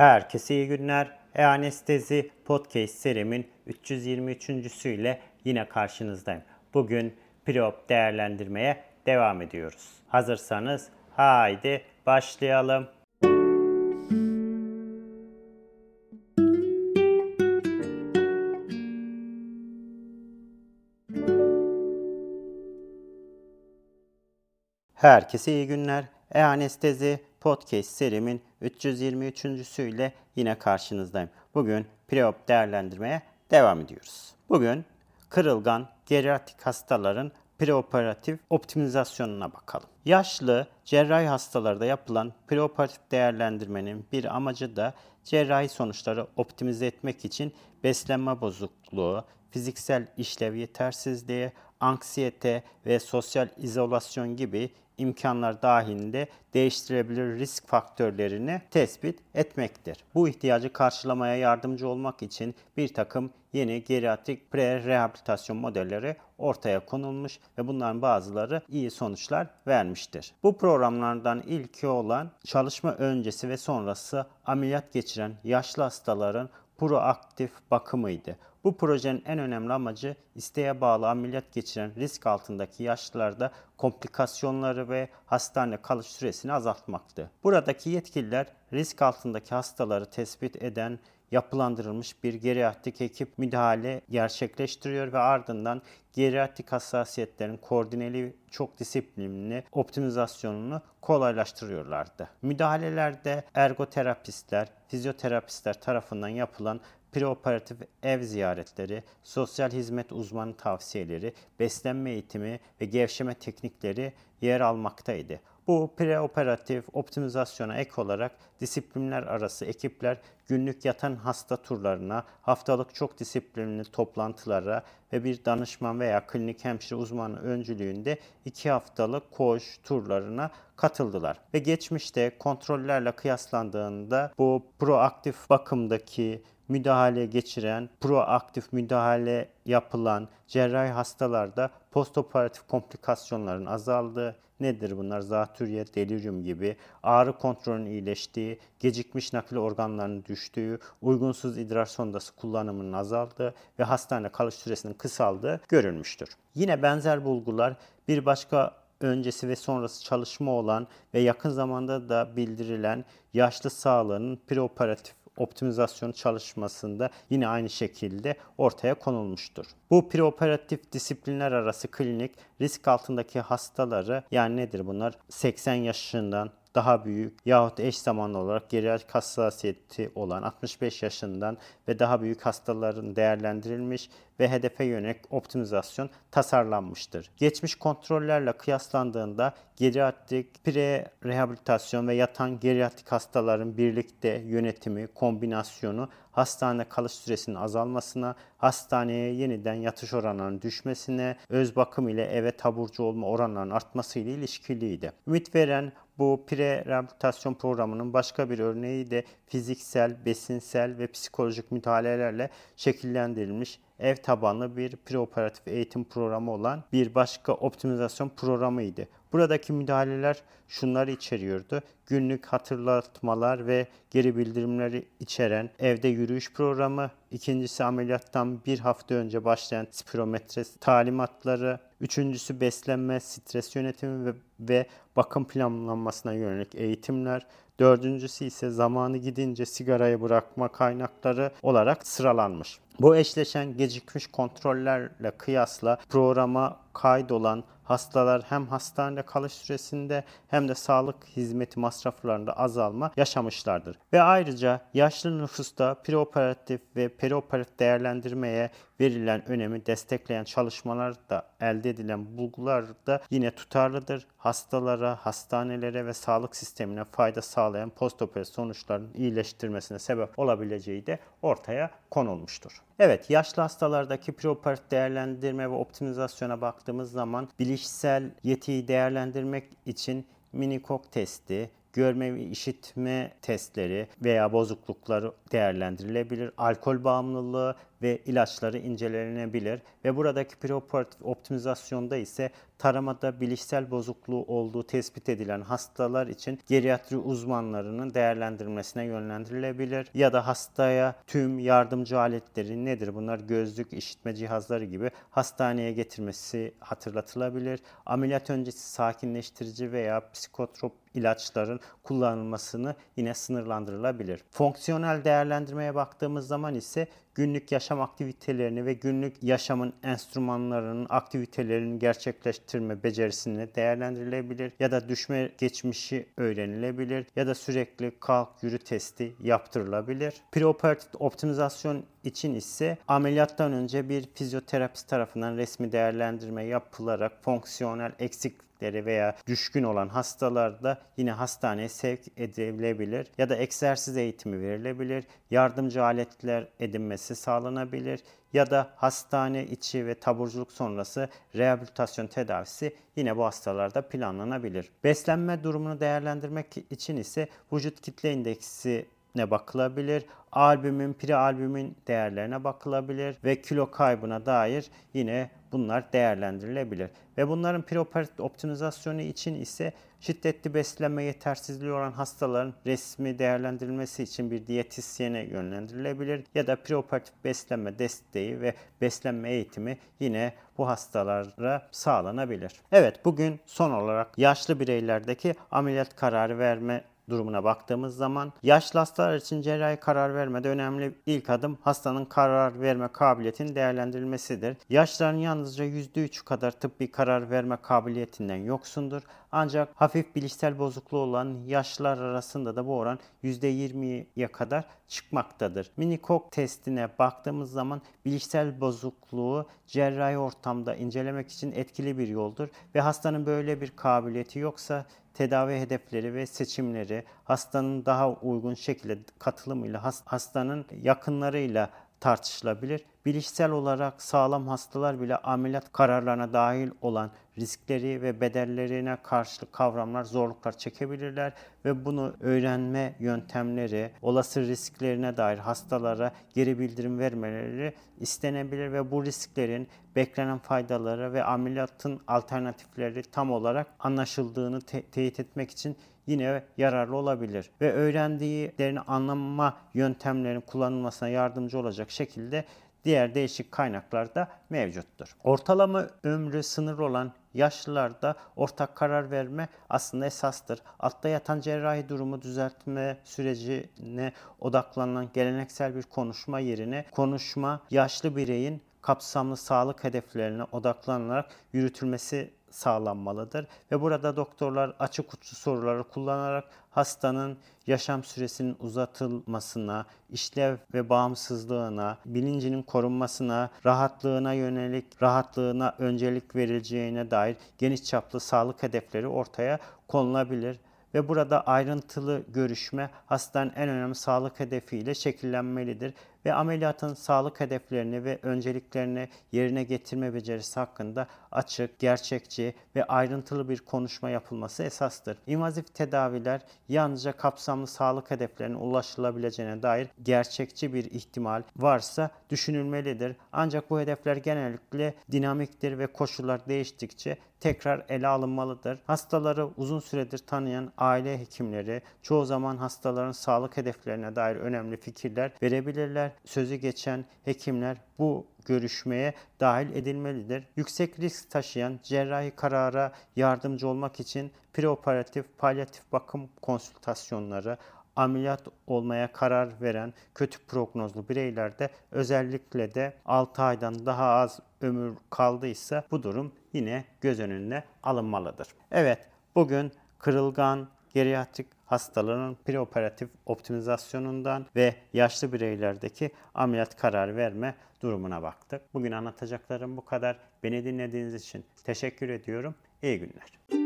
Herkese iyi günler. E-Anestezi Podcast serimin 323.süyle yine karşınızdayım. Bugün preop değerlendirmeye devam ediyoruz. Hazırsanız haydi başlayalım. Herkese iyi günler. E-Anestezi Podcast serimin 323.süyle yine karşınızdayım. Bugün preop değerlendirmeye devam ediyoruz. Bugün kırılgan geriatrik hastaların preoperatif optimizasyonuna bakalım. Yaşlı cerrahi hastalarda yapılan preoperatif değerlendirmenin bir amacı da cerrahi sonuçları optimize etmek için beslenme bozukluğu, fiziksel işlev yetersizliği, anksiyete ve sosyal izolasyon gibi imkanlar dahilinde değiştirebilir risk faktörlerini tespit etmektir. Bu ihtiyacı karşılamaya yardımcı olmak için bir takım yeni geriatrik pre-rehabilitasyon modelleri ortaya konulmuş ve bunların bazıları iyi sonuçlar vermiştir. Bu programlardan ilki olan çalışma öncesi ve sonrası ameliyat geçiren yaşlı hastaların proaktif bakımıydı. Bu projenin en önemli amacı isteğe bağlı ameliyat geçiren risk altındaki yaşlılarda komplikasyonları ve hastane kalış süresini azaltmaktı. Buradaki yetkililer risk altındaki hastaları tespit eden yapılandırılmış bir geriatrik ekip müdahale gerçekleştiriyor ve ardından geriatrik hassasiyetlerin koordineli çok disiplinli optimizasyonunu kolaylaştırıyorlardı. Müdahalelerde ergoterapistler, fizyoterapistler tarafından yapılan preoperatif ev ziyaretleri, sosyal hizmet uzmanı tavsiyeleri, beslenme eğitimi ve gevşeme teknikleri yer almaktaydı. Bu preoperatif optimizasyona ek olarak disiplinler arası ekipler günlük yatan hasta turlarına, haftalık çok disiplinli toplantılara ve bir danışman veya klinik hemşire uzmanı öncülüğünde iki haftalık koğuş turlarına katıldılar. Ve geçmişte kontrollerle kıyaslandığında bu proaktif bakımdaki müdahale geçiren, proaktif müdahale yapılan cerrahi hastalarda postoperatif komplikasyonların azaldığı, nedir bunlar? Zatürre, delirium gibi, ağrı kontrolünün iyileştiği, gecikmiş nakil organlarının düştüğü, uygunsuz idrar sondası kullanımının azaldığı ve hastane kalış süresinin kısaldığı görülmüştür. Yine benzer bulgular bir başka öncesi ve sonrası çalışma olan ve yakın zamanda da bildirilen yaşlı sağlığının preoperatif optimizasyon çalışmasında yine aynı şekilde ortaya konulmuştur. Bu preoperatif disiplinler arası klinik risk altındaki hastaları yani nedir bunlar? 80 yaşından daha büyük yahut eş zamanlı olarak geriatrik hassasiyeti olan 65 yaşından ve daha büyük hastaların değerlendirilmiş ve hedefe yönelik optimizasyon tasarlanmıştır. Geçmiş kontrollerle kıyaslandığında geriatrik, pre-rehabilitasyon ve yatan geriatrik hastaların birlikte yönetimi, kombinasyonu hastane kalış süresinin azalmasına, hastaneye yeniden yatış oranlarının düşmesine, öz bakım ile eve taburcu olma oranlarının artması ile ilişkiliydi. Ümit veren bu pre-rehabilitasyon programının başka bir örneği de fiziksel, besinsel ve psikolojik müdahalelerle şekillendirilmiş ev tabanlı bir preoperatif eğitim programı olan bir başka optimizasyon programıydı. Buradaki müdahaleler şunları içeriyordu. Günlük hatırlatmalar ve geri bildirimleri içeren evde yürüyüş programı, ikincisi ameliyattan bir hafta önce başlayan spirometre talimatları, üçüncüsü beslenme, stres yönetimi ve, ve bakım planlanmasına yönelik eğitimler, Dördüncüsü ise zamanı gidince sigarayı bırakma kaynakları olarak sıralanmış. Bu eşleşen gecikmiş kontrollerle kıyasla programa kaydolan hastalar hem hastanede kalış süresinde hem de sağlık hizmeti masraflarında azalma yaşamışlardır. Ve ayrıca yaşlı nüfusta preoperatif ve perioperatif değerlendirmeye verilen önemi destekleyen çalışmalar da elde edilen bulgular da yine tutarlıdır. Hastalara, hastanelere ve sağlık sistemine fayda sağlayan postoperatif sonuçların iyileştirmesine sebep olabileceği de ortaya konulmuştur. Evet, yaşlı hastalardaki preoperatif değerlendirme ve optimizasyona baktığımız zaman bilişsel yetiyi değerlendirmek için minikok testi, görme ve işitme testleri veya bozuklukları değerlendirilebilir. Alkol bağımlılığı ve ilaçları incelenebilir ve buradaki preoperatif optimizasyonda ise taramada bilişsel bozukluğu olduğu tespit edilen hastalar için geriatri uzmanlarının değerlendirmesine yönlendirilebilir ya da hastaya tüm yardımcı aletleri nedir bunlar gözlük, işitme cihazları gibi hastaneye getirmesi hatırlatılabilir. Ameliyat öncesi sakinleştirici veya psikotrop ilaçların kullanılmasını yine sınırlandırılabilir. Fonksiyonel değerlendirmeye baktığımız zaman ise günlük yaşam aktivitelerini ve günlük yaşamın enstrümanlarının aktivitelerini gerçekleştirme becerisini değerlendirilebilir ya da düşme geçmişi öğrenilebilir ya da sürekli kalk yürü testi yaptırılabilir. Preoperatif optimizasyon için ise ameliyattan önce bir fizyoterapist tarafından resmi değerlendirme yapılarak fonksiyonel eksiklik eksiklikleri veya düşkün olan hastalarda yine hastaneye sevk edilebilir ya da egzersiz eğitimi verilebilir, yardımcı aletler edinmesi sağlanabilir ya da hastane içi ve taburculuk sonrası rehabilitasyon tedavisi yine bu hastalarda planlanabilir. Beslenme durumunu değerlendirmek için ise vücut kitle indeksi ne bakılabilir. Albümün, prealbümün değerlerine bakılabilir ve kilo kaybına dair yine bunlar değerlendirilebilir. Ve bunların preoperatif optimizasyonu için ise şiddetli beslenme yetersizliği olan hastaların resmi değerlendirilmesi için bir diyetisyene yönlendirilebilir ya da preoperatif beslenme desteği ve beslenme eğitimi yine bu hastalara sağlanabilir. Evet bugün son olarak yaşlı bireylerdeki ameliyat kararı verme durumuna baktığımız zaman yaşlı için cerrahi karar vermede önemli ilk adım hastanın karar verme kabiliyetinin değerlendirilmesidir. Yaşlıların yalnızca %3 kadar tıbbi karar verme kabiliyetinden yoksundur. Ancak hafif bilişsel bozukluğu olan yaşlılar arasında da bu oran %20'ye kadar çıkmaktadır. Minikok testine baktığımız zaman bilişsel bozukluğu cerrahi ortamda incelemek için etkili bir yoldur ve hastanın böyle bir kabiliyeti yoksa tedavi hedefleri ve seçimleri hastanın daha uygun şekilde katılımıyla hastanın yakınlarıyla tartışılabilir. Bilişsel olarak sağlam hastalar bile ameliyat kararlarına dahil olan riskleri ve bedellerine karşı kavramlar zorluklar çekebilirler ve bunu öğrenme yöntemleri, olası risklerine dair hastalara geri bildirim vermeleri istenebilir ve bu risklerin beklenen faydaları ve ameliyatın alternatifleri tam olarak anlaşıldığını te- teyit etmek için yine yararlı olabilir ve öğrendiğilerini anlama yöntemlerinin kullanılmasına yardımcı olacak şekilde diğer değişik kaynaklar da mevcuttur. Ortalama ömrü sınırlı olan yaşlılarda ortak karar verme aslında esastır. Altta yatan cerrahi durumu düzeltme sürecine odaklanan geleneksel bir konuşma yerine konuşma yaşlı bireyin kapsamlı sağlık hedeflerine odaklanarak yürütülmesi sağlanmalıdır. Ve burada doktorlar açık uçlu soruları kullanarak hastanın yaşam süresinin uzatılmasına, işlev ve bağımsızlığına, bilincinin korunmasına, rahatlığına yönelik rahatlığına öncelik verileceğine dair geniş çaplı sağlık hedefleri ortaya konulabilir ve burada ayrıntılı görüşme hastanın en önemli sağlık hedefiyle şekillenmelidir ve ameliyatın sağlık hedeflerini ve önceliklerini yerine getirme becerisi hakkında açık, gerçekçi ve ayrıntılı bir konuşma yapılması esastır. İnvazif tedaviler yalnızca kapsamlı sağlık hedeflerine ulaşılabileceğine dair gerçekçi bir ihtimal varsa düşünülmelidir. Ancak bu hedefler genellikle dinamiktir ve koşullar değiştikçe tekrar ele alınmalıdır. Hastaları uzun süredir tanıyan aile hekimleri çoğu zaman hastaların sağlık hedeflerine dair önemli fikirler verebilirler. Sözü geçen hekimler bu görüşmeye dahil edilmelidir. Yüksek risk taşıyan cerrahi karara yardımcı olmak için preoperatif palyatif bakım konsültasyonları, ameliyat olmaya karar veren kötü prognozlu bireylerde özellikle de 6 aydan daha az ömür kaldıysa bu durum yine göz önüne alınmalıdır. Evet, bugün kırılgan geriatrik hastaların preoperatif optimizasyonundan ve yaşlı bireylerdeki ameliyat kararı verme durumuna baktık. Bugün anlatacaklarım bu kadar. Beni dinlediğiniz için teşekkür ediyorum. İyi günler.